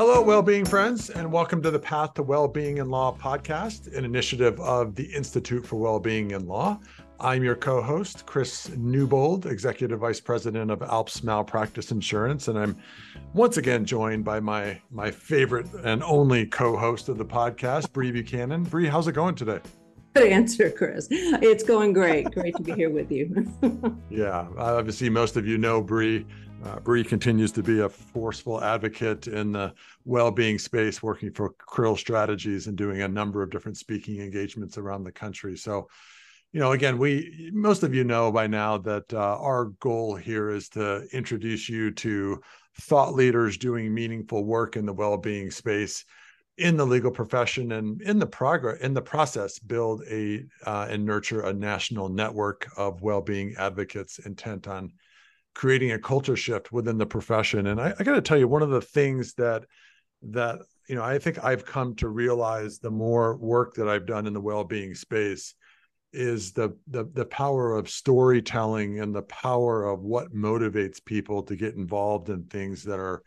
Hello, well-being friends, and welcome to the Path to Well-being in Law podcast, an initiative of the Institute for Well-being in Law. I'm your co-host, Chris Newbold, Executive Vice President of Alps Malpractice Insurance, and I'm once again joined by my my favorite and only co-host of the podcast, Bree Buchanan. Bree, how's it going today? Good answer, Chris. It's going great. Great to be here with you. yeah, obviously, most of you know Bree. Uh, Bree continues to be a forceful advocate in the well-being space, working for Krill Strategies and doing a number of different speaking engagements around the country. So, you know, again, we most of you know by now that uh, our goal here is to introduce you to thought leaders doing meaningful work in the well-being space in the legal profession and in the progress in the process build a uh, and nurture a national network of well-being advocates intent on creating a culture shift within the profession. And I, I got to tell you, one of the things that that you know I think I've come to realize the more work that I've done in the well-being space is the the the power of storytelling and the power of what motivates people to get involved in things that are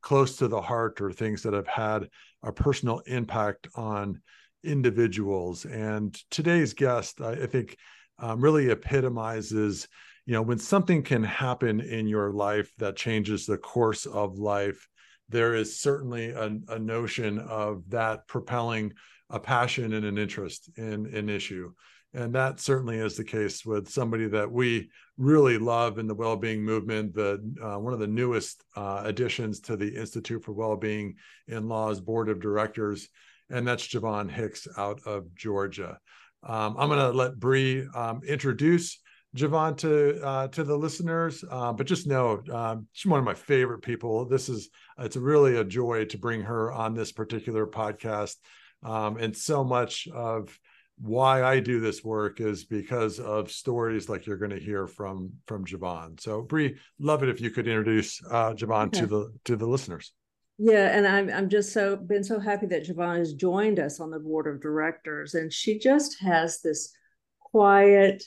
close to the heart or things that have had a personal impact on individuals. And today's guest, I, I think, um, really epitomizes you know when something can happen in your life that changes the course of life there is certainly a, a notion of that propelling a passion and an interest in an issue. And that certainly is the case with somebody that we really love in the well-being movement the uh, one of the newest uh, additions to the institute for well-being in law's board of directors and that's javoyne hicks out of georgia. Um, i'm going to let bree um, introduce Javoyne to uh, to the listeners, uh, but just know um, she's one of my favorite people. This is it's really a joy to bring her on this particular podcast, um, and so much of why I do this work is because of stories like you're going to hear from from Javoyne. So, Bree, love it if you could introduce uh, Javoyne okay. to the to the listeners. Yeah, and I'm I'm just so been so happy that Javoyne has joined us on the board of directors, and she just has this quiet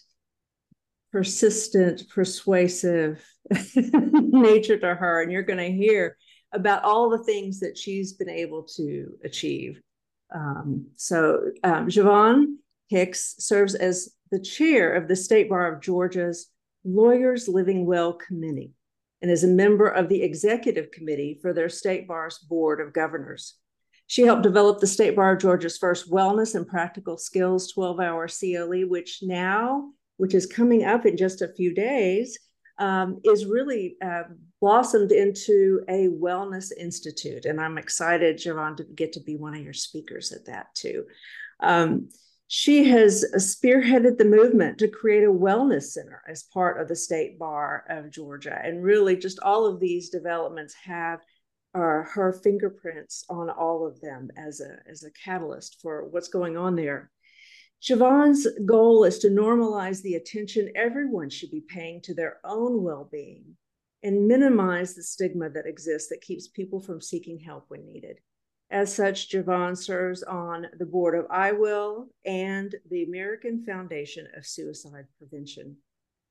persistent, persuasive nature to her. And you're going to hear about all the things that she's been able to achieve. Um, so, um, Javoyne Hicks serves as the chair of the State Bar of Georgia's Lawyers Living Well Committee and is a member of the executive committee for their State Bar's Board of Governors. She helped develop the State Bar of Georgia's first wellness and practical skills 12 hour CLE, which now which is coming up in just a few days, um, is really uh, blossomed into a wellness institute. And I'm excited, Javoyne, to get to be one of your speakers at that too. Um, she has spearheaded the movement to create a wellness center as part of the State Bar of Georgia. And really, just all of these developments have uh, her fingerprints on all of them as a, as a catalyst for what's going on there. Javoyne's goal is to normalize the attention everyone should be paying to their own well being and minimize the stigma that exists that keeps people from seeking help when needed. As such, Javoyne serves on the board of IWIL and the American Foundation of Suicide Prevention.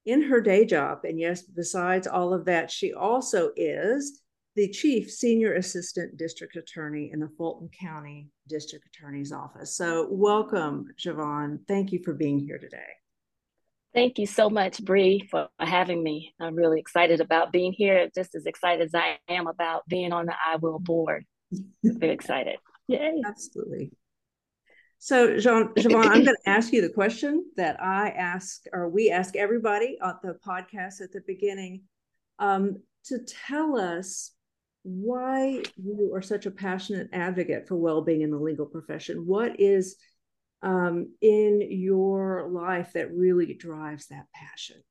In her day job, and yes, besides all of that, she also is the Chief Senior Assistant District Attorney in the Fulton County District Attorney's Office. So, welcome, Javoyne. Thank you for being here today. Thank you so much, Bree, for having me. I'm really excited about being here, just as excited as I am about being on the IWIL board. Very excited. Yay. Absolutely. So, Jean, Javoyne, I'm going to ask you the question that I ask, or we ask everybody on the podcast at the beginning, um, to tell us why you are such a passionate advocate for well-being in the legal profession. What is um, in your life that really drives that passion?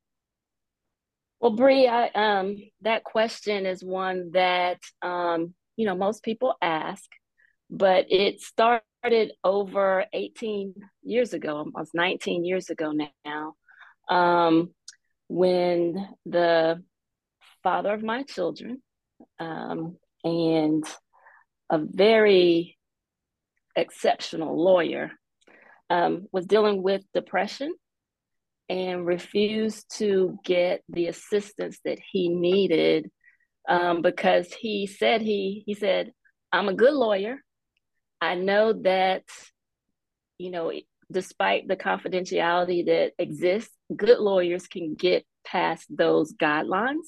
Well, Bree, um, that question is one that um, you know most people ask, but it started over 18 years ago, almost 19 years ago now, um, when the father of my children um, and a very exceptional lawyer, um, was dealing with depression and refused to get the assistance that he needed um, because he said he he said I'm a good lawyer. I know that, you know, despite the confidentiality that exists, good lawyers can get past those guidelines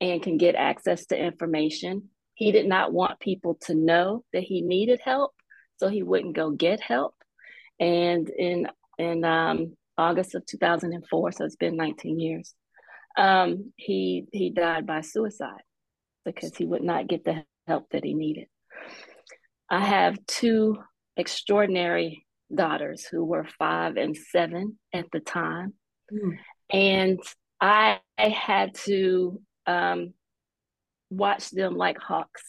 and can get access to information. He did not want people to know that he needed help, so he wouldn't go get help. And in in um, August of 2004, so it's been 19 years, um, he he died by suicide because he would not get the help that he needed. I have two extraordinary daughters who were five and seven at the time. Mm. And I, I, had to um, watch them like hawks.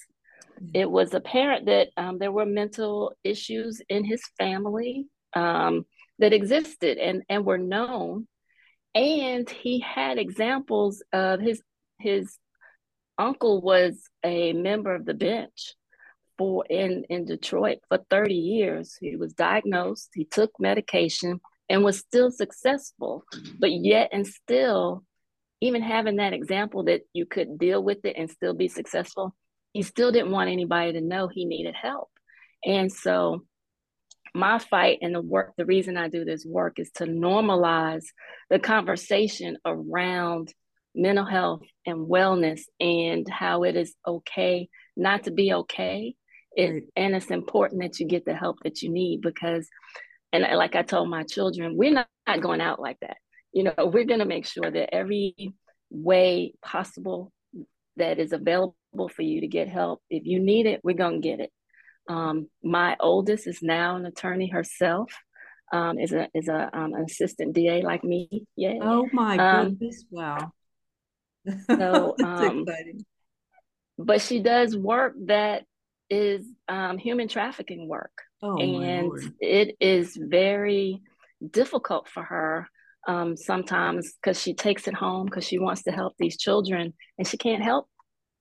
Mm. It was apparent that um, there were mental issues in his family um, that existed and, and were known. And he had examples of his his uncle was a member of the bench for in in Detroit for 30 years. He was diagnosed, he took medication and was still successful. But yet and still even having that example that you could deal with it and still be successful, he still didn't want anybody to know he needed help. And so my fight and the work the reason I do this work is to normalize the conversation around mental health and wellness and how it is okay not to be okay. It, and it's important that you get the help that you need because and like i told my children we're not, not going out like that you know we're going to make sure that every way possible that is available for you to get help if you need it we're going to get it. Um, my oldest is now an attorney herself um, is a is a um, an assistant da like me yeah oh my um, goodness wow. so um, exciting. but she does work that is um, human trafficking work. Oh, and it is very difficult for her um, sometimes because she takes it home because she wants to help these children and she can't help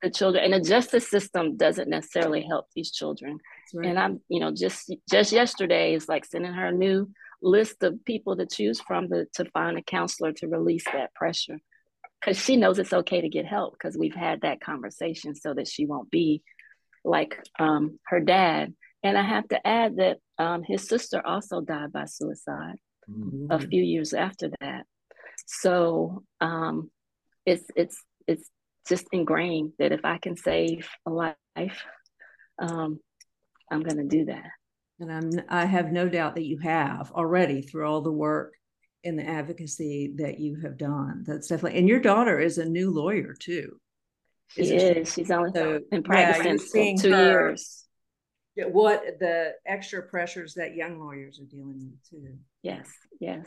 the children. And the justice system doesn't necessarily help these children. Right. And I'm, you know, just just yesterday is like sending her a new list of people to choose from to, to find a counselor to release that pressure because she knows it's okay to get help because we've had that conversation so that she won't be like um, her dad. And I have to add that um, his sister also died by suicide mm-hmm. a few years after that. So um, it's it's it's just ingrained that if I can save a life, um, I'm going to do that. And I'm I have no doubt that you have already through all the work and the advocacy that you have done. That's definitely and your daughter is a new lawyer too. She is. She's only so, been practicing yeah, two her, years. What the extra pressures that young lawyers are dealing with too. Yes. Yes.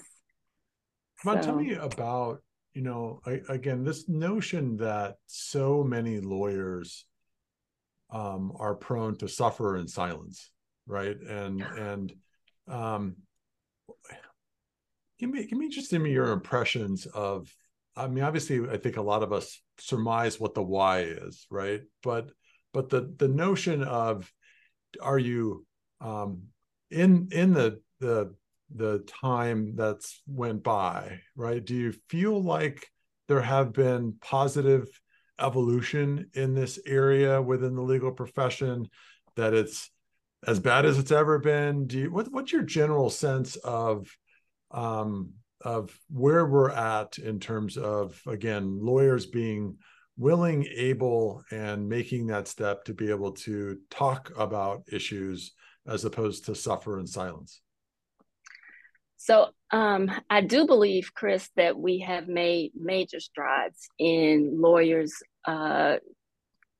Come on, so. tell me about you know I, again this notion that so many lawyers um, are prone to suffer in silence, right? And and um, give me give me just give me your impressions of I mean, obviously, I think a lot of us surmise what the why is, right? But but the the notion of are you um, in in the the the time that's went by, right? Do you feel like there have been positive evolution in this area within the legal profession? That it's as bad as it's ever been? Do you what what's your general sense of um, of where we're at in terms of again lawyers being willing able and making that step to be able to talk about issues as opposed to suffer in silence. So um, i do believe chris that we have made major strides in lawyers uh,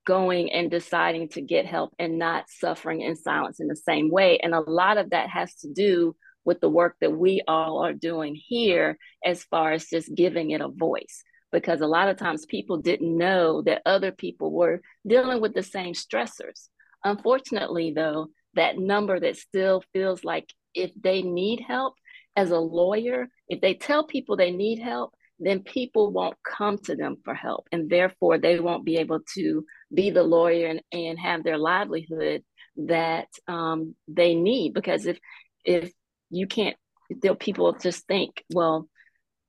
going and deciding to get help and not suffering in silence in the same way. And a lot of that has to do with the work that we all are doing here as far as just giving it a voice because a lot of times people didn't know that other people were dealing with the same stressors. Unfortunately though that number that still feels like if they need help as a lawyer if they tell people they need help then people won't come to them for help and therefore they won't be able to be the lawyer and, and have their livelihood that um, they need. Because if if you can't people just think well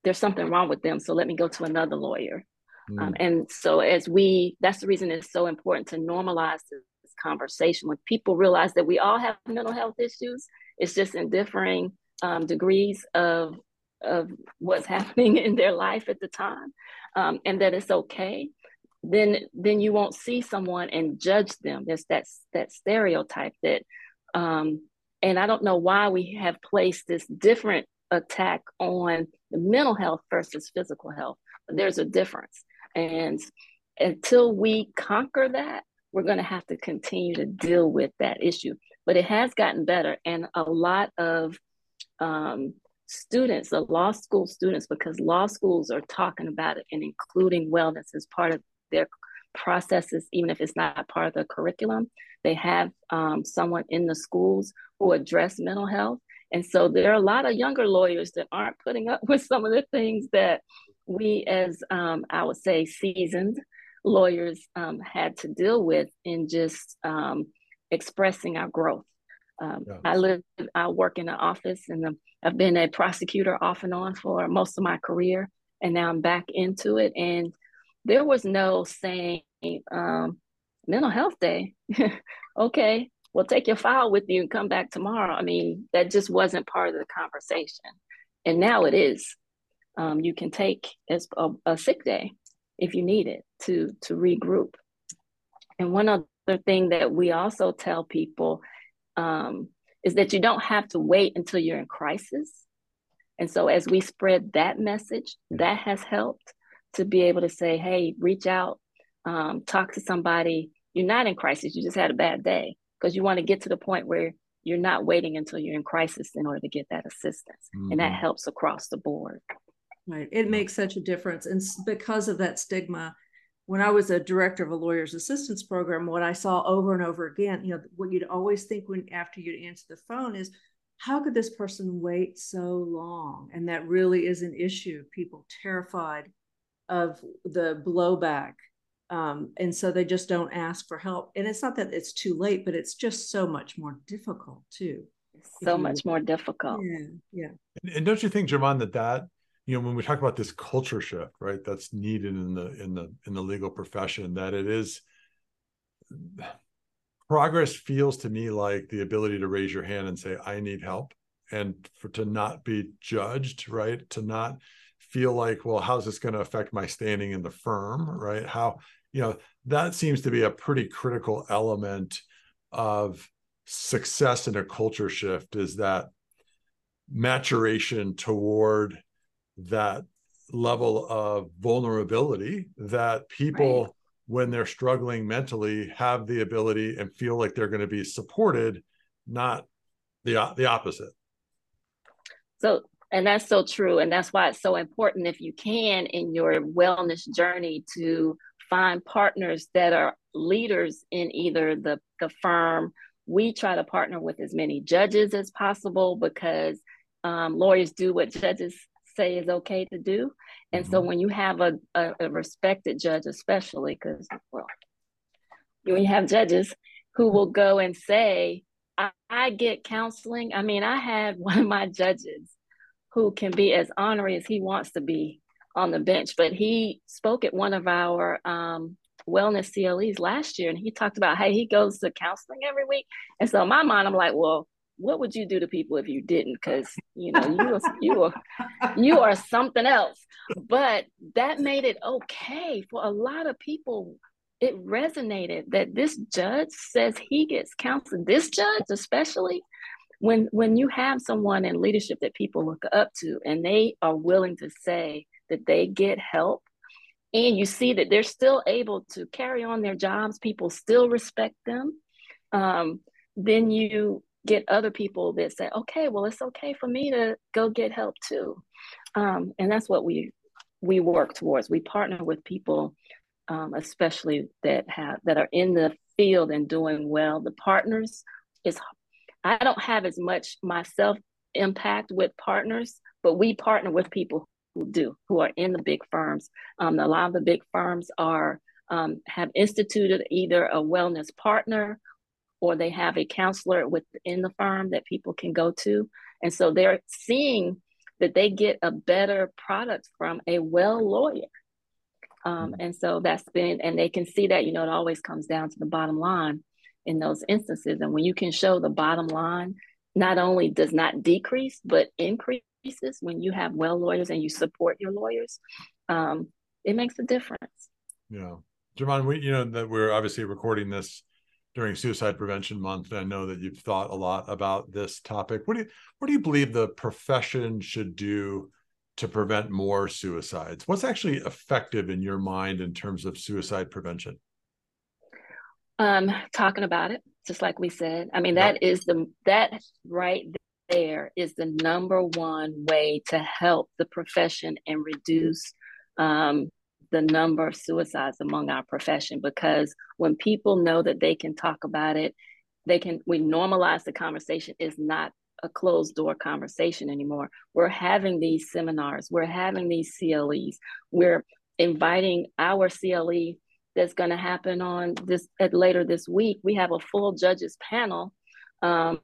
there's something wrong with them so let me go to another lawyer mm. um, and so as we that's the reason it's so important to normalize this conversation. When people realize that we all have mental health issues, it's just in differing um, degrees of of what's happening in their life at the time, um, and that it's okay. Then then you won't see someone and judge them. There's that that stereotype that, um, and I don't know why we have placed this different attack on the mental health versus physical health. There's a difference, and until we conquer that, we're going to have to continue to deal with that issue. But it has gotten better, and a lot of um, students, the law school students, because law schools are talking about it and including wellness as part of their processes, even if it's not part of the curriculum. They have um, someone in the schools who address mental health. And so there are a lot of younger lawyers that aren't putting up with some of the things that we, as um, I would say, seasoned lawyers um, had to deal with in just um, expressing our growth. Um, yeah. I live, I work in an office, and I've been a prosecutor off and on for most of my career, and now I'm back into it. And there was no saying um, mental health day. okay, well, take your file with you and come back tomorrow. I mean, that just wasn't part of the conversation, and now it is. Um, you can take as a, a sick day if you need it to to regroup. And one other thing that we also tell people um, is that you don't have to wait until you're in crisis. And so as we spread that message, that has helped to be able to say, hey, reach out, um, talk to somebody. You're not in crisis, you just had a bad day because you want to get to the point where you're not waiting until you're in crisis in order to get that assistance. Mm-hmm. And that mm-hmm. helps across the board. Right. It makes such a difference. And because of that stigma, when I was a director of a lawyer's assistance program, what I saw over and over again, you know, what you'd always think when after you'd answer the phone is, how could this person wait so long? And that really is an issue. People terrified of the blowback. Um, and so they just don't ask for help. And it's not that it's too late, but it's just so much more difficult too. So much more difficult. Yeah. Yeah. And, and don't you think, Javoyne, that that you know when we talk about this culture shift right that's needed in the in the in the legal profession that it is progress feels to me like the ability to raise your hand and say i need help and for to not be judged right to not feel like well how's this going to affect my standing in the firm right how you know that seems to be a pretty critical element of success in a culture shift is that maturation toward that level of vulnerability that people right. when they're struggling mentally have the ability and feel like they're going to be supported not the the opposite so and that's so true and that's why it's so important if you can in your wellness journey to find partners that are leaders in either the the firm we try to partner with as many judges as possible because um, lawyers do what judges say is okay to do. And mm-hmm. so when you have a, a, a respected judge, especially because, well, when you have judges who will go and say, I, I get counseling. I mean, I had one of my judges who can be as honorary as he wants to be on the bench, but he spoke at one of our um, wellness CLEs last year and he talked about how he goes to counseling every week. And so in my mind, I'm like, well, what would you do to people if you didn't? Because you know you are, you are you are something else. But that made it okay for a lot of people. It resonated that this judge says he gets counseling. This judge, especially when when you have someone in leadership that people look up to, and they are willing to say that they get help, and you see that they're still able to carry on their jobs, people still respect them. Um, then you get other people that say, okay, well, it's okay for me to go get help too. Um, and that's what we we work towards. We partner with people, um, especially that have that are in the field and doing well. The partners is I don't have as much myself impact with partners, but we partner with people who do, who are in the big firms. Um, a lot of the big firms are um, have instituted either a wellness partner or they have a counselor within the firm that people can go to. And so they're seeing that they get a better product from a well lawyer. Um, mm-hmm. and so that's been, and they can see that, you know, it always comes down to the bottom line. in those instances. And when you can show the bottom line, not only does not decrease, but increases when you have well lawyers and you support your lawyers, um, it makes a difference. Yeah. Javoyne, we, you know, that we're obviously recording this during Suicide Prevention Month. and I know that you've thought a lot about this topic. What do you, what do you believe the profession should do to prevent more suicides? What's actually effective in your mind in terms of suicide prevention? Um, talking about it, just like we said. I mean, that is the that right there is the number one way to help the profession and reduce um, the number of suicides among our profession. Because when people know that they can talk about it, they can. We normalize the conversation. Is not a closed door conversation anymore. We're having these seminars, we're having these CLEs, we're inviting our CLE that's going to happen on this at later this week. We have a full judges panel um,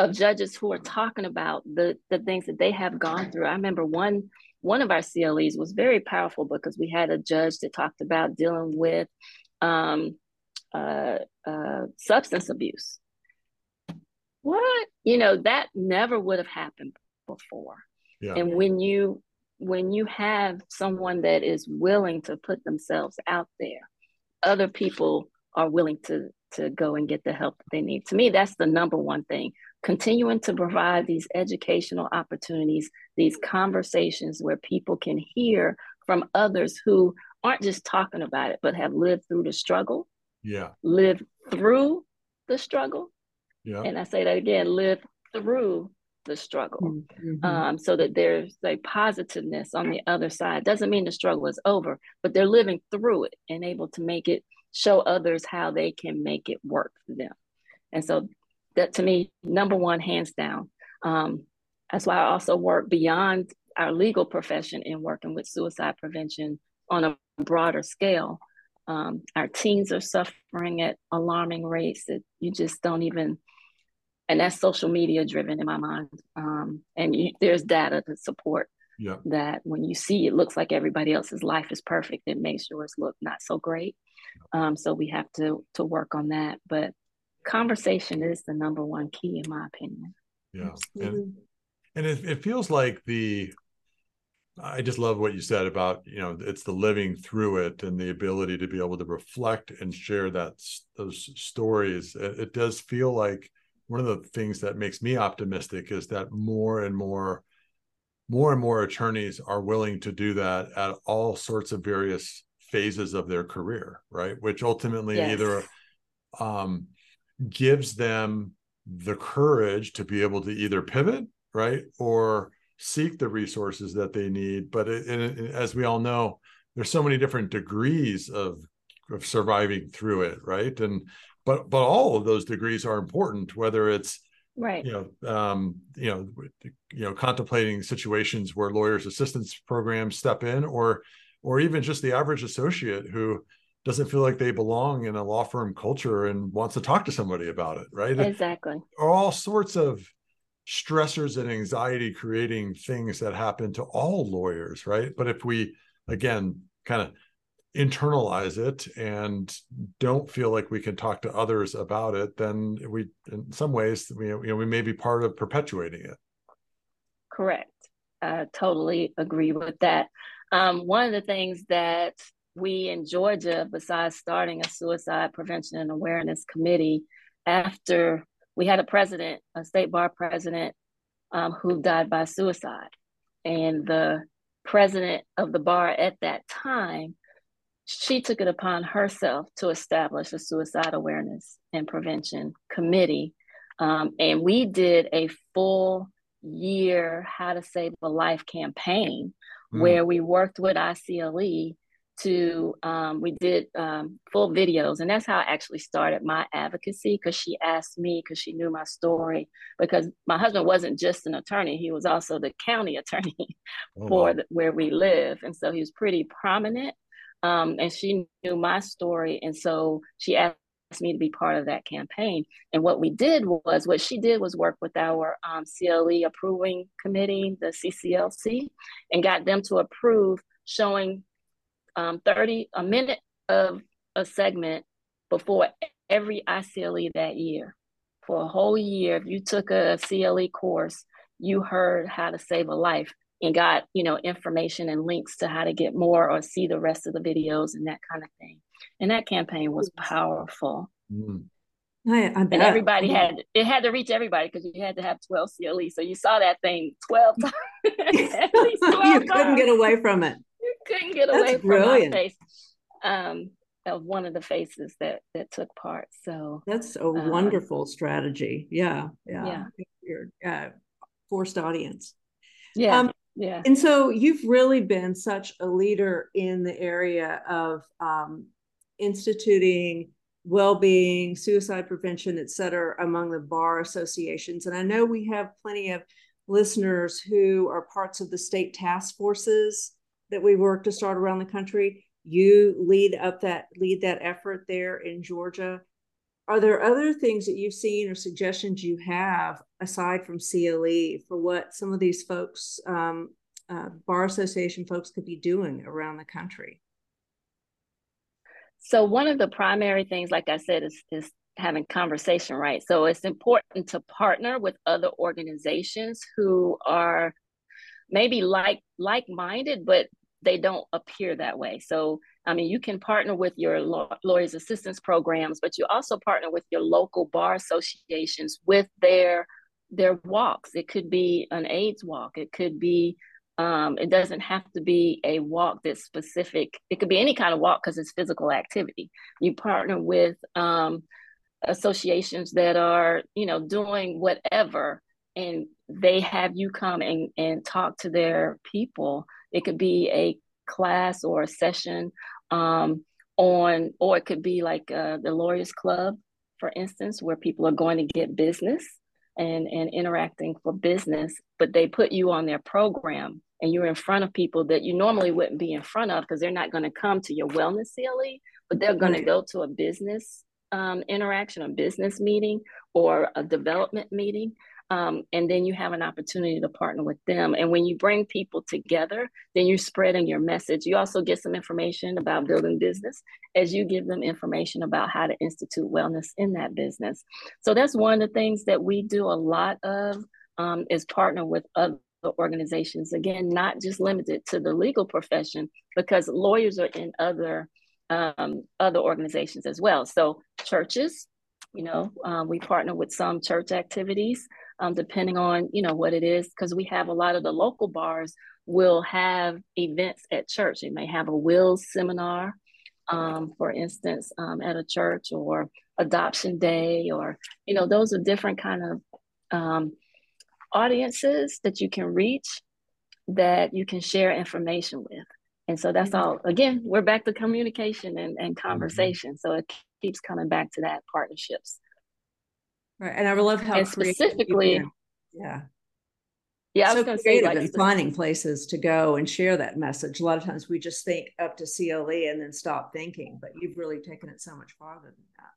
of judges who are talking about the the things that they have gone through. I remember one one of our CLEs was very powerful because we had a judge that talked about dealing with um, uh, uh, substance abuse. What? You know that never would have happened before. Yeah. and when you when you have someone that is willing to put themselves out there other people are willing to to go and get the help that they need. To me that's the number one thing continuing to provide these educational opportunities these conversations where people can hear from others who aren't just talking about it but have lived through the struggle yeah lived through the struggle yeah. and I say that again, live through the struggle mm-hmm. um, so that there's a positiveness on the other side. Doesn't mean the struggle is over, but they're living through it and able to make it show others how they can make it work for them. And so that to me, number one, hands down. Um, that's why I also work beyond our legal profession in working with suicide prevention on a broader scale. Um, our teens are suffering at alarming rates that you just don't even and that's social media driven in my mind. Um, and you, there's data to support yeah. that. When you see it looks like everybody else's life is perfect, it makes yours look not so great. Um, so we have to to work on that. But conversation is the number one key, in my opinion. Yeah, and, and it, it feels like the I just love what you said about you know it's the living through it and the ability to be able to reflect and share that those stories. It, it does feel like one of the things that makes me optimistic is that more and more more and more attorneys are willing to do that at all sorts of various phases of their career right which ultimately yes. either um, gives them the courage to be able to either pivot right or seek the resources that they need. But it, it, as we all know there's so many different degrees of of surviving through it right? And but but all of those degrees are important whether it's right. you know um, you know you know contemplating situations where lawyers assistance programs step in or or even just the average associate who doesn't feel like they belong in a law firm culture and wants to talk to somebody about it right exactly Are all sorts of stressors and anxiety creating things that happen to all lawyers right but if we again kind of internalize it and don't feel like we can talk to others about it, then we, in some ways, we, you know, we may be part of perpetuating it. Correct. I totally agree with that. Um, one of the things that we in Georgia, besides starting a suicide prevention and awareness committee, after we had a president, a state bar president, um, who died by suicide, and the president of the bar at that time she took it upon herself to establish a suicide awareness and prevention committee. Um, and we did a full year How to Save a Life campaign mm. where we worked with ICLE to, um, we did um, full videos. And that's how I actually started my advocacy because she asked me, because she knew my story, because my husband wasn't just an attorney, he was also the county attorney oh, for wow. the, where we live. And so he was pretty prominent um, and she knew my story. And so she asked me to be part of that campaign. And what we did was, what she did was work with our um, CLE approving committee, the CCLC, and got them to approve showing um, 30, a minute of a segment before every ICLE that year. For a whole year, if you took a CLE course, you heard how to save a life and got, you know, information and links to how to get more or see the rest of the videos and that kind of thing. And that campaign was powerful. Mm. I, I and everybody had it had to reach everybody because you had to have 12 CLE. So you saw that thing 12 times. 12 you couldn't times. get away from it. Couldn't get That's away brilliant. from my face. Um, of one of the faces that that took part. So that's a um, wonderful strategy. Yeah, yeah. yeah. Your uh, forced audience. Yeah. Um, yeah. And so you've really been such a leader in the area of um, instituting well-being, suicide prevention, et cetera, among the bar associations. And I know we have plenty of listeners who are parts of the state task forces that we work to start around the country you lead up that lead that effort there in Georgia. Are there other things that you've seen or suggestions you have aside from CLE for what some of these folks, um, uh, bar association folks, could be doing around the country? So one of the primary things, like I said, is is having conversation, right? So it's important to partner with other organizations who are maybe like like minded, but they don't appear that way. So, I mean, you can partner with your lawyers assistance programs, but you also partner with your local bar associations with their their walks. It could be an AIDS walk. It could be um, it doesn't have to be a walk that's specific. It could be any kind of walk because it's physical activity. You partner with um, associations that are, you know, doing whatever, and they have you come and, and talk to their people it could be a class or a session um, on, or it could be like uh, the Lawyers Club, for instance, where people are going to get business and, and interacting for business, but they put you on their program and you're in front of people that you normally wouldn't be in front of because they're not going to come to your wellness CLE, but they're going to go to a business um, interaction, a business meeting, or a development meeting. Um, and then you have an opportunity to partner with them. And when you bring people together, then you're spreading your message. You also get some information about building business as you give them information about how to institute wellness in that business. So that's one of the things that we do a lot of um, is partner with other organizations. Again, not just limited to the legal profession, because lawyers are in other um, other organizations as well. So churches, you know, um, we partner with some church activities um, depending on you know what it is because we have a lot of the local bars will have events at church. They may have a wills seminar um, for instance um, at a church or adoption day or you know those are different kind of um, audiences that you can reach that you can share information with. And so that's all again we're back to communication and, and mm-hmm. conversation. So it keeps coming back to that partnerships Right. And I love how and specifically, yeah. Yeah, I so creative say, like, in finding places to go and share that message. A lot of times we just think up to CLE and then stop thinking, but you've really taken it so much farther than that.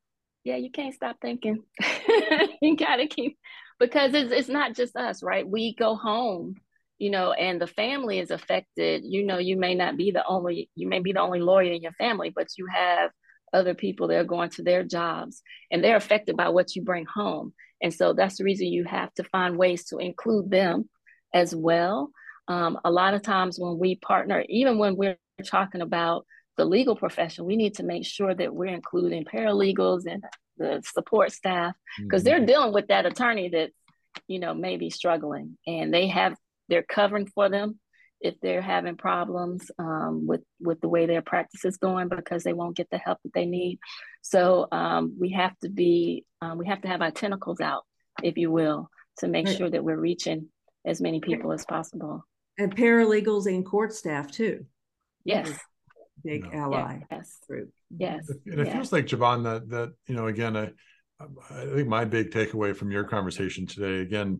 Yeah, you can't stop thinking. you gotta keep because it's it's not just us, right? We go home, you know, and the family is affected. You know, you may not be the only you may be the only lawyer in your family, but you have other people that are going to their jobs and they're affected by what you bring home. And so that's the reason you have to find ways to include them as well. Um, a lot of times when we partner, even when we're talking about the legal profession, we need to make sure that we're including paralegals and the support staff because mm-hmm. they're dealing with that attorney that, you know, may be struggling and they have, they're covering for them if they're having problems um, with with the way their practice is going because they won't get the help that they need. So um, we have to be um, we have to have our tentacles out, if you will, to make sure that we're reaching as many people as possible. And paralegals and court staff too. Yes. Big ally yes. group. Yes. And it yes. feels like Javoyne that that you know again I I think my big takeaway from your conversation today again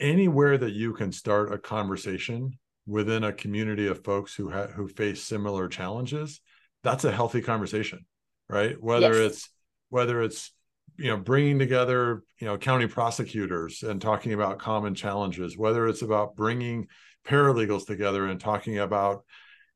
anywhere that you can start a conversation within a community of folks who ha- who face similar challenges that's a healthy conversation right whether yes. it's whether it's you know bringing together you know county prosecutors and talking about common challenges whether it's about bringing paralegals together and talking about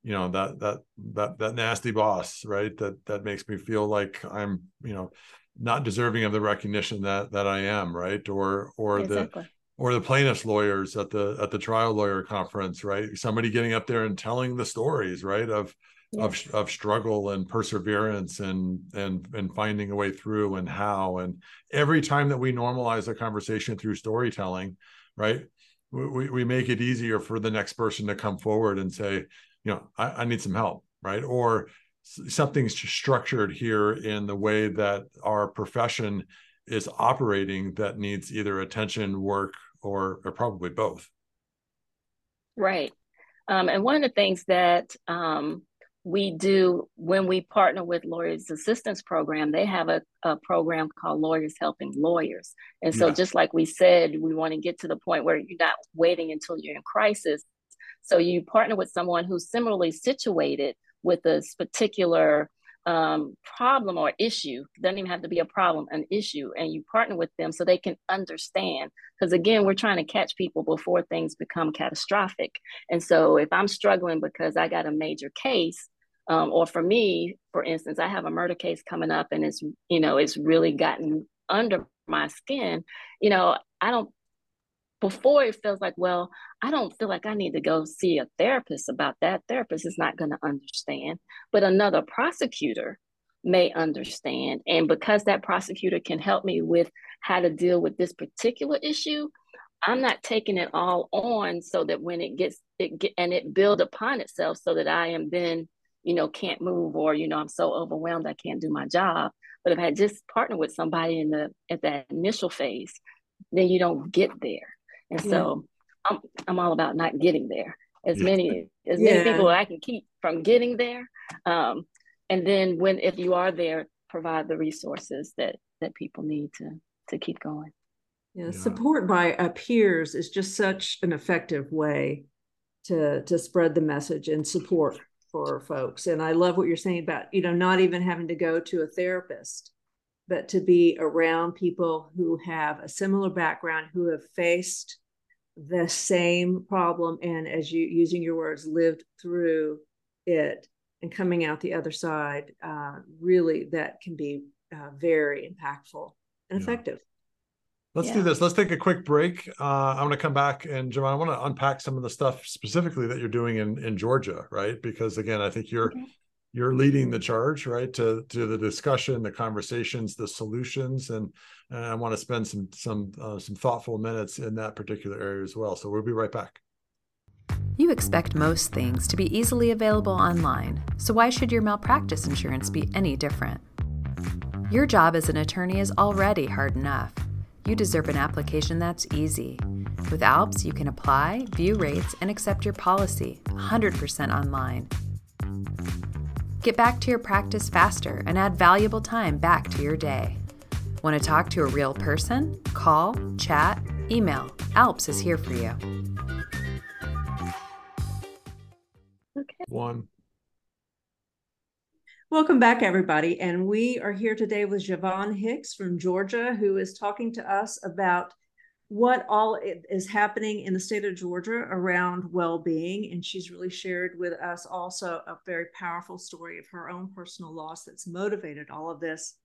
you know that that that that nasty boss right that that makes me feel like i'm you know not deserving of the recognition that that I am, right? Or or exactly. the or the plaintiffs lawyers at the at the trial lawyer conference, right? Somebody getting up there and telling the stories, right? Of yeah. of of struggle and perseverance and and and finding a way through and how and every time that we normalize a conversation through storytelling, right? We, we make it easier for the next person to come forward and say, you know, I, I need some help, right? Or something's structured here in the way that our profession is operating that needs either attention, work, or, or probably both. Right. Um, and one of the things that um, we do when we partner with Lawyers Assistance Program, they have a, a program called Lawyers Helping Lawyers. And so, yeah. just like we said, we want to get to the point where you're not waiting until you're in crisis. So, you partner with someone who's similarly situated with this particular um, problem or issue doesn't even have to be a problem an issue and you partner with them so they can understand. Because again we're trying to catch people before things become catastrophic. And so if i'm struggling because i got a major case um, or for me for instance i have a murder case coming up and it's you know it's really gotten under my skin you know i don't before it feels like, well, I don't feel like I need to go see a therapist about that. Therapist is not going to understand, but another prosecutor may understand. And because that prosecutor can help me with how to deal with this particular issue, I'm not taking it all on so that when it gets it get, and it build upon itself so that I am then, you know, can't move or, you know, I'm so overwhelmed I can't do my job. But if I just partner with somebody in the at that initial phase, then you don't get there. And yeah. so I'm I'm all about not getting there. As yeah. many as many people I can keep from getting there. Um, and then when if you are there, provide the resources that that people need to to keep going. Yeah, support by uh, peers is just such an effective way to to spread the message and support for folks. And I love what you're saying about you know not even having to go to a therapist, but to be around people who have a similar background, who have faced the same problem and as you using your words lived through it and coming out the other side uh, really that can be uh, very impactful and yeah. effective. Let's yeah. do this. Let's take a quick break. Uh, i'm going to come back and Javoyne, i want to unpack some of the stuff specifically that you're doing in in georgia right? Because again i think you're okay you're leading the charge right to to the discussion the conversations the solutions and, and i want to spend some some uh, some thoughtful minutes in that particular area as well. So we'll be right back. You expect most things to be easily available online so why should your malpractice insurance be any different? Your job as an attorney is already hard enough. You deserve an application that's easy. With alps you can apply view rates and accept your policy 100% online Get back to your practice faster and add valuable time back to your day. Want to talk to a real person? Call, chat, email. Alps is here for you. Okay. One. Welcome back, everybody. And we are here today with Javoyne Hicks from Georgia, who is talking to us about what all is happening in the state of Georgia around well being. And she's really shared with us also a very powerful story of her own personal loss that's motivated all of this.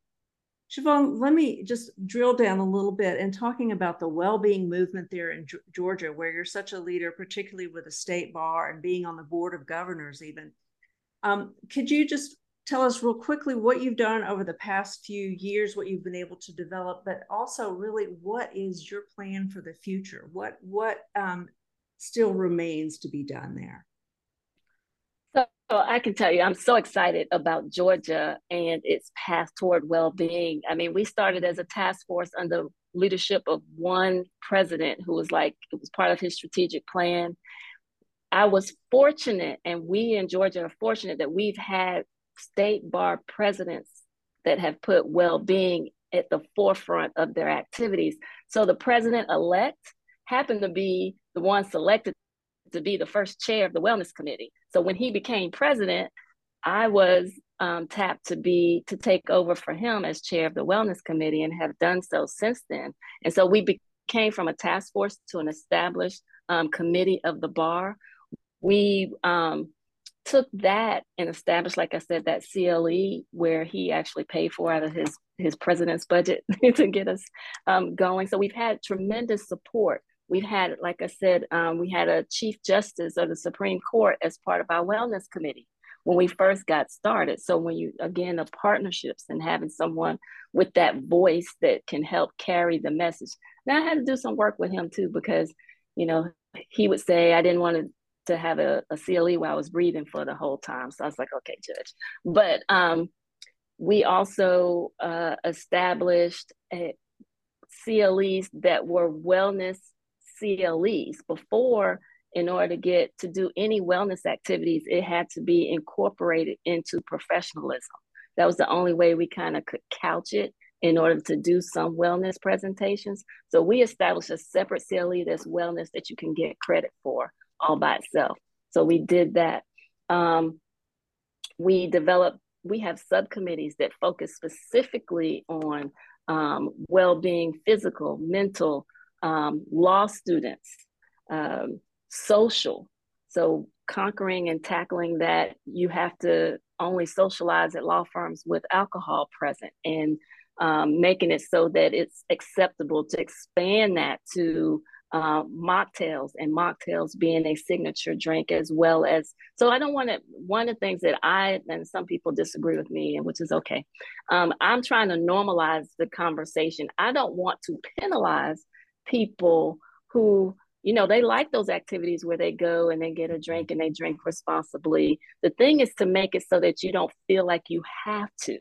Javoyne, let me just drill down a little bit and talking about the well-being movement there in Georgia, where you're such a leader, particularly with the state bar and being on the board of governors. Even um, could you just tell us real quickly what you've done over the past few years, what you've been able to develop, but also really what is your plan for the future? What what um, still remains to be done there? So I can tell you, I'm so excited about Georgia and its path toward well-being. I mean, we started as a task force under leadership of one president who was like it was part of his strategic plan. I was fortunate, and we in Georgia are fortunate that we've had state bar presidents that have put well-being at the forefront of their activities. So the president elect happened to be the one selected to be the first chair of the wellness committee. So when he became president, I was um, tapped to be to take over for him as chair of the wellness committee and have done so since then. And so we became from a task force to an established um, committee of the bar. We um, took that and established, like I said, that CLE where he actually paid for out of his his president's budget to get us um, going. So we've had tremendous support. We've had, like I said, um, we had a chief justice of the Supreme Court as part of our wellness committee when we first got started. So when you again the partnerships and having someone with that voice that can help carry the message. Now I had to do some work with him too because you know he would say I didn't want to to have a, a CLE while I was breathing for the whole time. So I was like, okay, judge. But um, we also uh, established a, CLEs that were wellness CLEs. Before, in order to get to do any wellness activities, it had to be incorporated into professionalism. That was the only way we kind of could couch it in order to do some wellness presentations. So we established a separate CLE that's wellness that you can get credit for all by itself. So we did that. Um, we developed, we have subcommittees that focus specifically on um, well being, physical, mental, um, law students, um, social. So conquering and tackling that, you have to only socialize at law firms with alcohol present and um, making it so that it's acceptable to expand that to uh, mocktails and mocktails being a signature drink as well as so i don't want to one of the things that i and some people disagree with me and which is okay um, i'm trying to normalize the conversation. I don't want to penalize people who you know they like those activities where they go and they get a drink and they drink responsibly. The thing is to make it so that you don't feel like you have to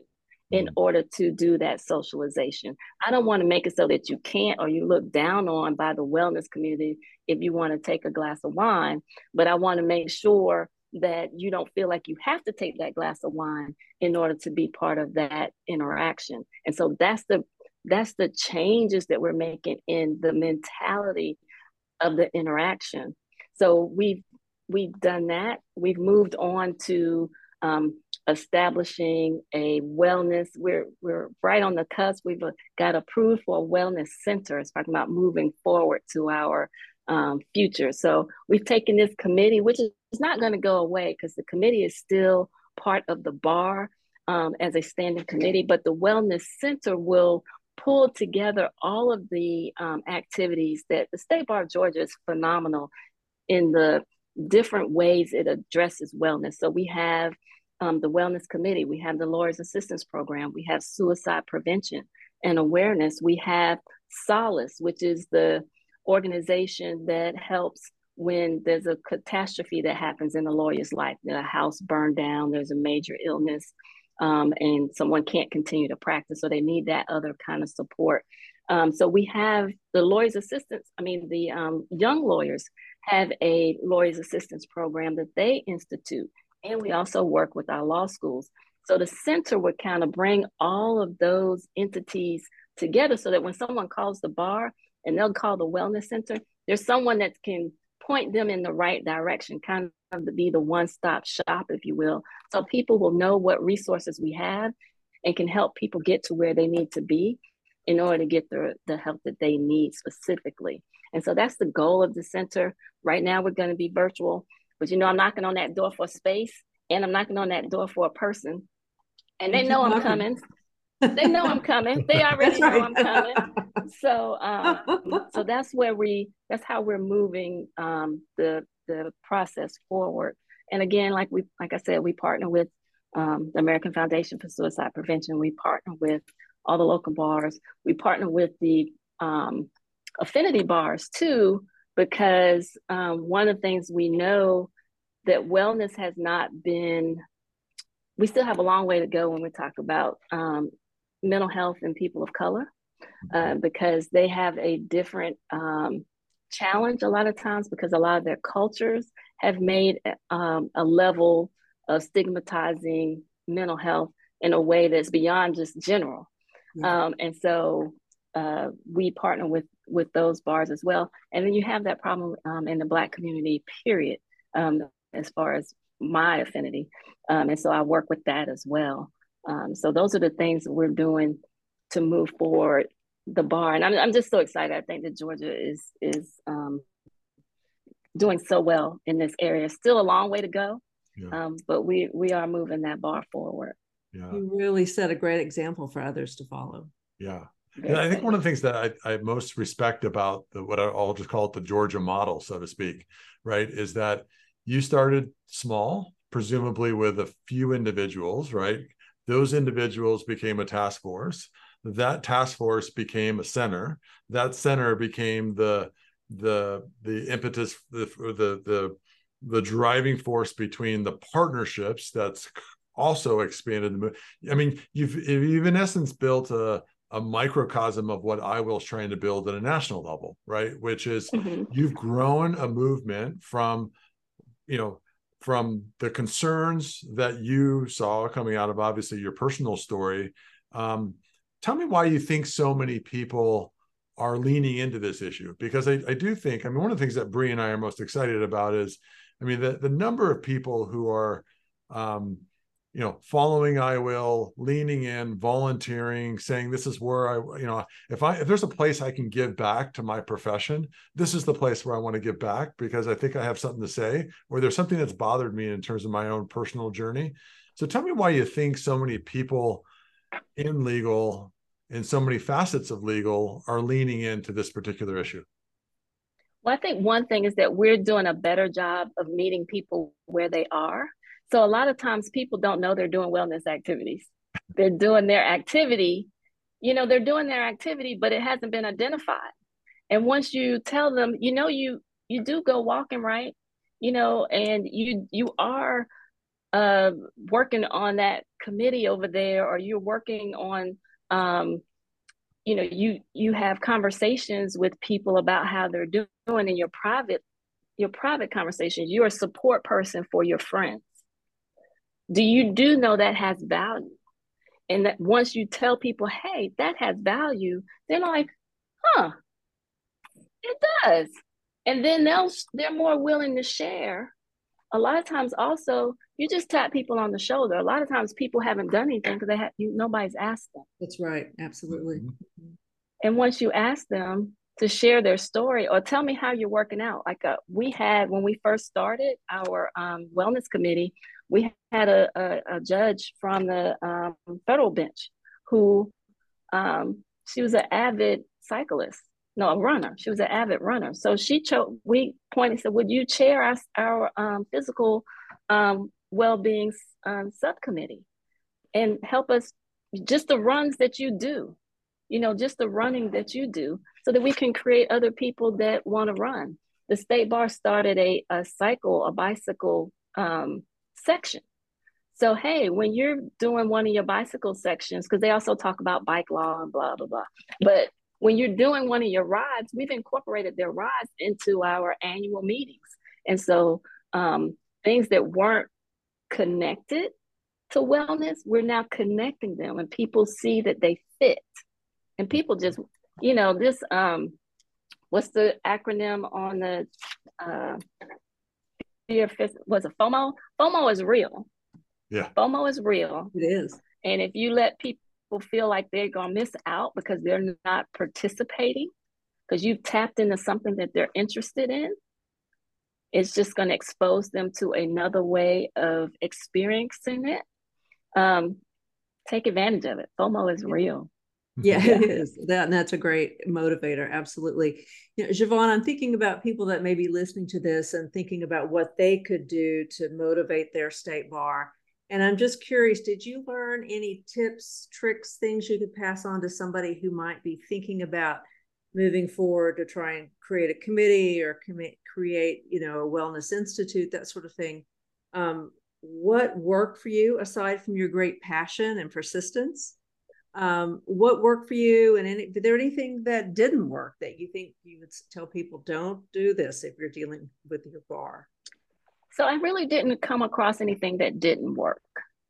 in mm-hmm. order to do that socialization. I don't want to make it so that you can't or you look down on by the wellness community if you want to take a glass of wine, but I want to make sure that you don't feel like you have to take that glass of wine in order to be part of that interaction. And so that's the that's the changes that we're making in the mentality of the interaction. So we've we've done that. We've moved on to um, establishing a wellness. We're we're right on the cusp. We've uh, got approved for a wellness center. It's talking about moving forward to our um, future. So we've taken this committee, which is not going to go away because the committee is still part of the bar um, as a standing committee, but the wellness center will pull together all of the um, activities that the state bar of Georgia is phenomenal in the different ways it addresses wellness. So we have um, the Wellness Committee, we have the Lawyers Assistance Program, we have suicide prevention and awareness, we have Solace, which is the organization that helps when there's a catastrophe that happens in a lawyer's life, that a house burned down, there's a major illness, um, and someone can't continue to practice, so they need that other kind of support. Um, so we have the lawyers assistance. I mean, the um, young lawyers have a lawyers assistance program that they institute, and we also work with our law schools. So the center would kind of bring all of those entities together so that when someone calls the bar and they'll call the wellness center, there's someone that can point them in the right direction, kind of to be the one-stop shop, if you will. So people will know what resources we have and can help people get to where they need to be in order to get the, the help that they need specifically. And so that's the goal of the center. Right now, we're going to be virtual, but you know, I'm knocking on that door for space and I'm knocking on that door for a person. And they know I'm coming. they know I'm coming. They already know I'm coming. So, um, so that's where we. That's how we're moving um, the the process forward. And again, like we, like I said, we partner with um, the American Foundation for Suicide Prevention. We partner with all the local bars. We partner with the um, affinity bars too, because um, one of the things we know that wellness has not been, we still have a long way to go when we talk about um, mental health and people of color, uh, because they have a different um, challenge a lot of times because a lot of their cultures have made um, a level of stigmatizing mental health in a way that's beyond just general. Um, and so uh, we partner with with those bars as well. And then you have that problem um, in the Black community, period, um, as far as my affinity. Um, and so I work with that as well. Um, so those are the things that we're doing to move forward the bar. And I'm, I'm just so excited. I think that Georgia is is um, doing so well in this area. Still a long way to go. Yeah. Um, but we we are moving that bar forward. Yeah. You really set a great example for others to follow. Yeah. And I think one of the things that I, I most respect about the, what I'll just call it the Georgia model, so to speak, right, is that you started small, presumably with a few individuals, right? Those individuals became a task force. That task force became a center. That center became the the the impetus, the the the the driving force between the partnerships that's also expanded. I mean, you've you've in essence built a a microcosm of what I is trying to build at a national level, right? Which is mm-hmm. you've grown a movement from, you know, from the concerns that you saw coming out of obviously your personal story. Um, tell me why you think so many people are leaning into this issue because I, I do think I mean one of the things that Bree and I are most excited about is I mean the the number of people who are um, you know following IWIL leaning in volunteering saying this is where i you know if i if there's a place i can give back to my profession this is the place where i want to give back because i think i have something to say or there's something that's bothered me in terms of my own personal journey. So tell me why you think so many people in legal in so many facets of legal are leaning into this particular issue. Well i think one thing is that we're doing a better job of meeting people where they are so a lot of times people don't know they're doing wellness activities. They're doing their activity, you know, they're doing their activity, but it hasn't been identified. And once you tell them, you know, you you do go walking, right? You know, and you you are uh, working on that committee over there, or you're working on um, you know you you have conversations with people about how they're doing in your private your private conversations you're a support person for your friends do you do know that has value? And that once you tell people, hey, that has value, they're like, huh, it does. And then they'll they're more willing to share. A lot of times also, you just tap people on the shoulder. A lot of times people haven't done anything because they have you nobody's asked them. That's right. Absolutely. Mm-hmm. And once you ask them, to share their story or tell me how you're working out. Like uh, we had when we first started our um, wellness committee, we had a, a, a judge from the um, federal bench who um, she was an avid cyclist, no, a runner. She was an avid runner. So she chose. We pointed said, "Would you chair our, our um, physical um, well-being um, subcommittee and help us just the runs that you do?" you know, just the running that you do so that we can create other people that want to run. The state bar started a, a cycle, a bicycle um, section. So, hey, when you're doing one of your bicycle sections, because they also talk about bike law and blah, blah, blah. But when you're doing one of your rides, we've incorporated their rides into our annual meetings. And so, um, things that weren't connected to wellness, we're now connecting them, and people see that they fit and people just you know this um what's the acronym on the uh was a FOMO? FOMO is real. Yeah. FOMO is real. It is. And if you let people feel like they're gonna miss out because they're not participating, because you've tapped into something that they're interested in, it's just gonna expose them to another way of experiencing it. Um, take advantage of it. FOMO is real. Yeah, yeah, it is. That and that's a great motivator. Absolutely. You know, Javoyne, I'm thinking about people that may be listening to this and thinking about what they could do to motivate their state bar. And I'm just curious, did you learn any tips, tricks, things you could pass on to somebody who might be thinking about moving forward to try and create a committee or com- create, you know, a wellness institute, that sort of thing? Um, what worked for you aside from your great passion and persistence? Um, what worked for you and any, did there anything that didn't work that you think you would tell people don't do this if you're dealing with your bar so i really didn't come across anything that didn't work.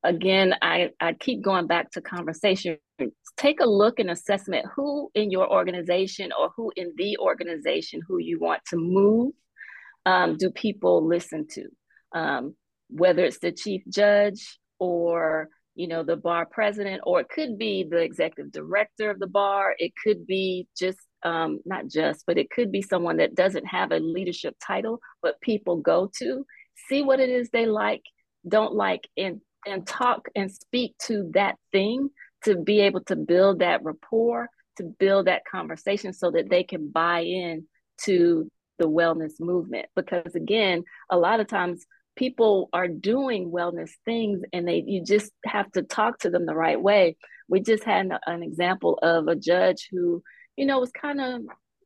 Again i, I keep going back to conversation. Take a look and assessment who in your organization or who in the organization who you want to move um, do people listen to? Um, whether it's the chief judge or you know, the bar president, or it could be the executive director of the bar. It could be just, um, not just, but it could be someone that doesn't have a leadership title, but people go to see what it is they like don't like and and talk and speak to that thing to be able to build that rapport to build that conversation so that they can buy in to the wellness movement because again a lot of times people are doing wellness things and they you just have to talk to them the right way. We just had an example of a judge who you know was kind of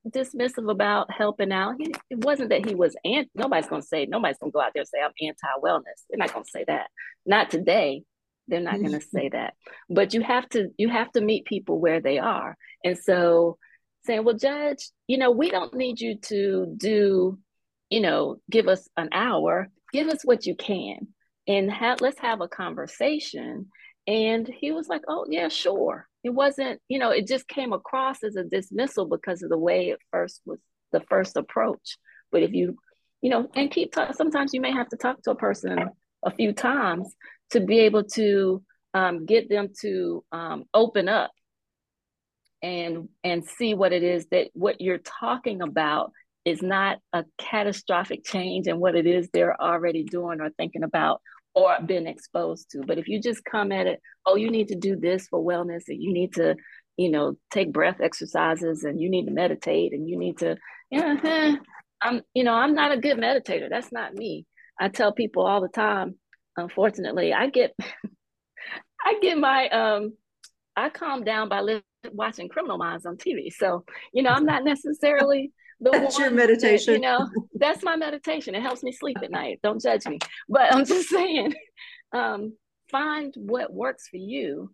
dismissive about helping out. He, it wasn't that he was and nobody's going to say nobody's going to go out there and say i'm anti-wellness. They're not going to say that. Not today. They're not going to say that. But you have to you have to meet people where they are. And so saying well judge you know we don't need you to do you know give us an hour give us what you can and have let's have a conversation. And he was like oh yeah sure. It wasn't you know it just came across as a dismissal because of the way it first was the first approach. But if you you know and keep talking sometimes you may have to talk to a person a few times to be able to um, get them to um, open up and and see what it is that what you're talking about is not a catastrophic change in what it is they're already doing or thinking about or been exposed to. But if you just come at it, oh, you need to do this for wellness and you need to, you know, take breath exercises and you need to meditate and you need to, yeah, eh, I'm, you know, I'm not a good meditator. That's not me. I tell people all the time, unfortunately, I get I get my um I calm down by watching Criminal Minds on TV. So, you know, I'm not necessarily the that's your meditation. That, you know, that's my meditation. It helps me sleep at night. Don't judge me. But I'm just saying, um, find what works for you.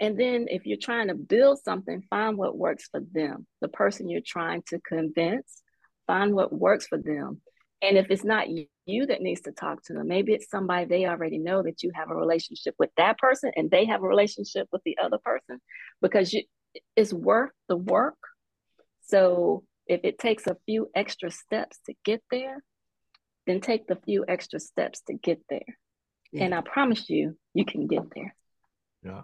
And then if you're trying to build something, find what works for them. The person you're trying to convince, find what works for them. And if it's not you that needs to talk to them, maybe it's somebody they already know that you have a relationship with that person and they have a relationship with the other person because you, it's worth the work. So if it takes a few extra steps to get there, then take the few extra steps to get there. Yeah. And I promise you, you can get there. Yeah.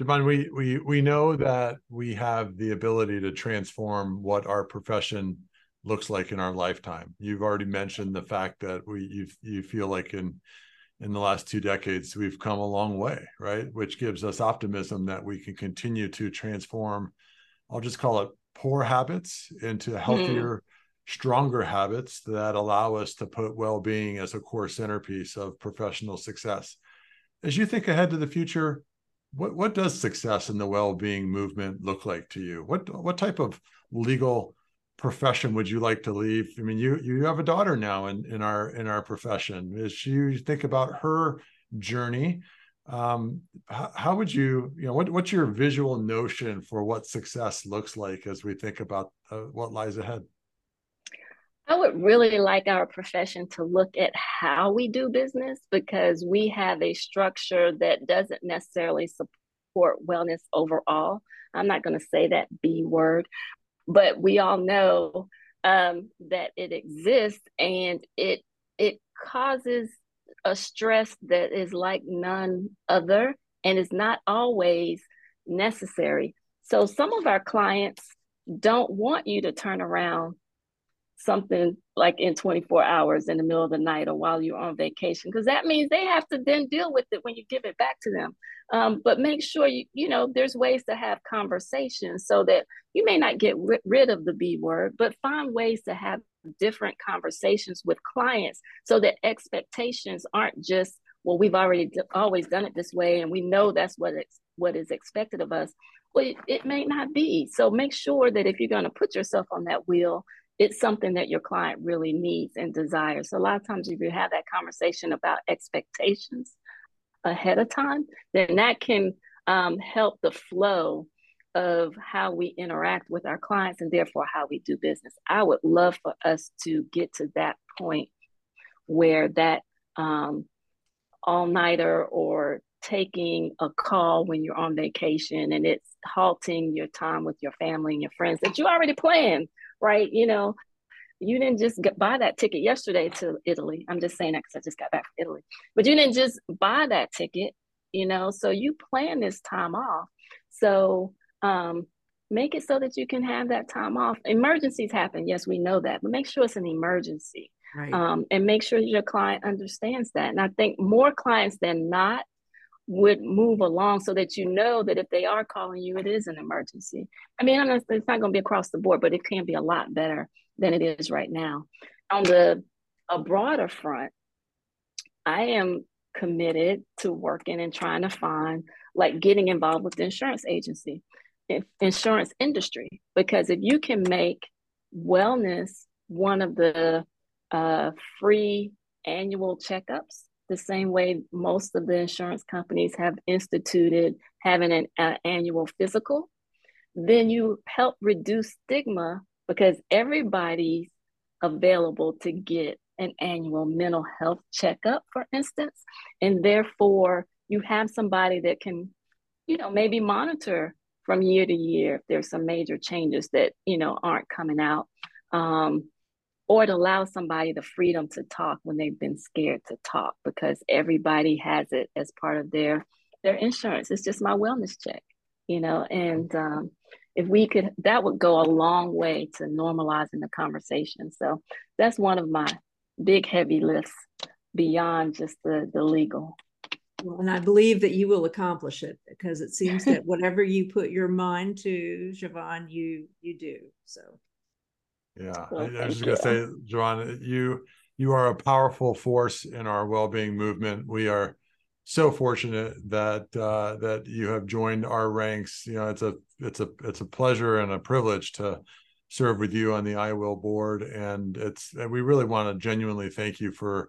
Javoyne, we, we, we know that we have the ability to transform what our profession looks like in our lifetime. You've already mentioned the fact that we you you feel like in in the last two decades we've come a long way, right? Which gives us optimism that we can continue to transform. I'll just call it poor habits into mm-hmm. healthier, mm. stronger habits that allow us to put well-being as a core centerpiece of professional success. As you think ahead to the future, what what does success in the well-being movement look like to you? What what type of legal profession would you like to leave? I mean, you you have a daughter now in in our in our profession. As you think about her journey, um, how, how, would you you know what what's your visual notion for what success looks like as we think about uh, what lies ahead? I would really like our profession to look at how we do business because we have a structure that doesn't necessarily support wellness overall. I'm not going to say that B word, but we all know um, that it exists and it it causes a stress that is like none other and is not always necessary. So some of our clients don't want you to turn around something like in 24 hours in the middle of the night or while you're on vacation because that means they have to then deal with it when you give it back to them. Um, but make sure you you know there's ways to have conversations so that you may not get ri- rid of the b word but find ways to have different conversations with clients so that expectations aren't just well we've already d- always done it this way and we know that's what it's what is expected of us. Well it, it may not be. So make sure that if you're going to put yourself on that wheel it's something that your client really needs and desires. So a lot of times if you have that conversation about expectations ahead of time, then that can um, help the flow of how we interact with our clients and therefore how we do business. I would love for us to get to that point where that um, all nighter or taking a call when you're on vacation and it's halting your time with your family and your friends that you already planned right? You know, you didn't just get, buy that ticket yesterday to Italy. I'm just saying that because I just got back from Italy. But you didn't just buy that ticket, you know, so you plan this time off. So um, make it so that you can have that time off. Emergencies happen. Yes, we know that, but make sure it's an emergency. right. um, and make sure your client understands that. And I think more clients than not would move along so that you know that if they are calling you, it is an emergency. I mean, it's not going to be across the board, but it can be a lot better than it is right now. On the a broader front, I am committed to working and trying to find like getting involved with the insurance agency, insurance industry, because if you can make wellness one of the uh, free annual checkups, the same way most of the insurance companies have instituted having an uh, annual physical, then you help reduce stigma because everybody's available to get an annual mental health checkup, for instance, and therefore you have somebody that can, you know, maybe monitor from year to year if there's some major changes that you know aren't coming out, um, or it allows somebody the freedom to talk when they've been scared to talk because everybody has it as part of their their insurance. It's just my wellness check, you know, and um, if we could, that would go a long way to normalizing the conversation. So that's one of my big heavy lifts beyond just the the legal. Well, and I believe that you will accomplish it because it seems that whatever you put your mind to, Javoyne, you you do. So yeah, well, I, I, was just gonna say, Javoyne, you you are a powerful force in our well-being movement. We are so fortunate that uh, that you have joined our ranks. You know, it's a it's a it's a pleasure and a privilege to serve with you on the IWIL board, and it's and we really want to genuinely thank you for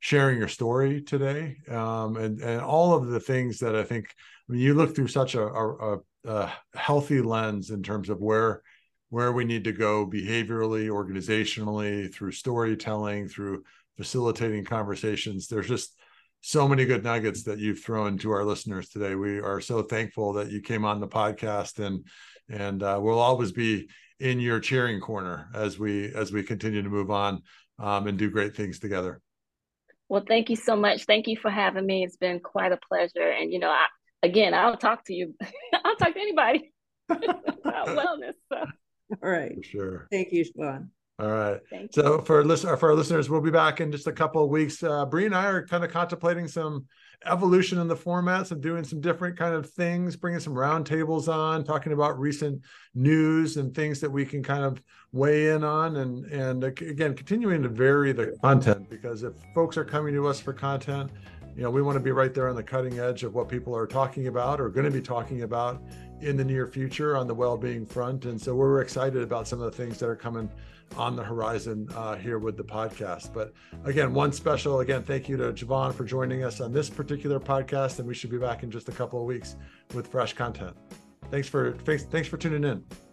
sharing your story today um, and and all of the things that I think. I mean, you look through such a, a, a healthy lens in terms of where where we need to go behaviorally, organizationally, through storytelling, through facilitating conversations. There's just so many good nuggets that you've thrown to our listeners today. We are so thankful that you came on the podcast, and and uh, we'll always be in your cheering corner as we as we continue to move on um, and do great things together. Well, thank you so much. Thank you for having me. It's been quite a pleasure. And you know, I, again, I'll talk to you. I'll talk to anybody about wellness. So. All right. For sure. Thank you, Sean. All right. Thank so you. for listener for our listeners, we'll be back in just a couple of weeks. Uh, Bree and I are kind of contemplating some evolution in the formats and doing some different kind of things, bringing some roundtables on, talking about recent news and things that we can kind of weigh in on, and and again continuing to vary the content because if folks are coming to us for content, you know we want to be right there on the cutting edge of what people are talking about or going to be talking about in the near future on the well-being front, and so we're excited about some of the things that are coming on the horizon uh, here with the podcast. But again, one special again, thank you to Javoyne for joining us on this particular podcast, and we should be back in just a couple of weeks with fresh content. Thanks for thanks, thanks for tuning in.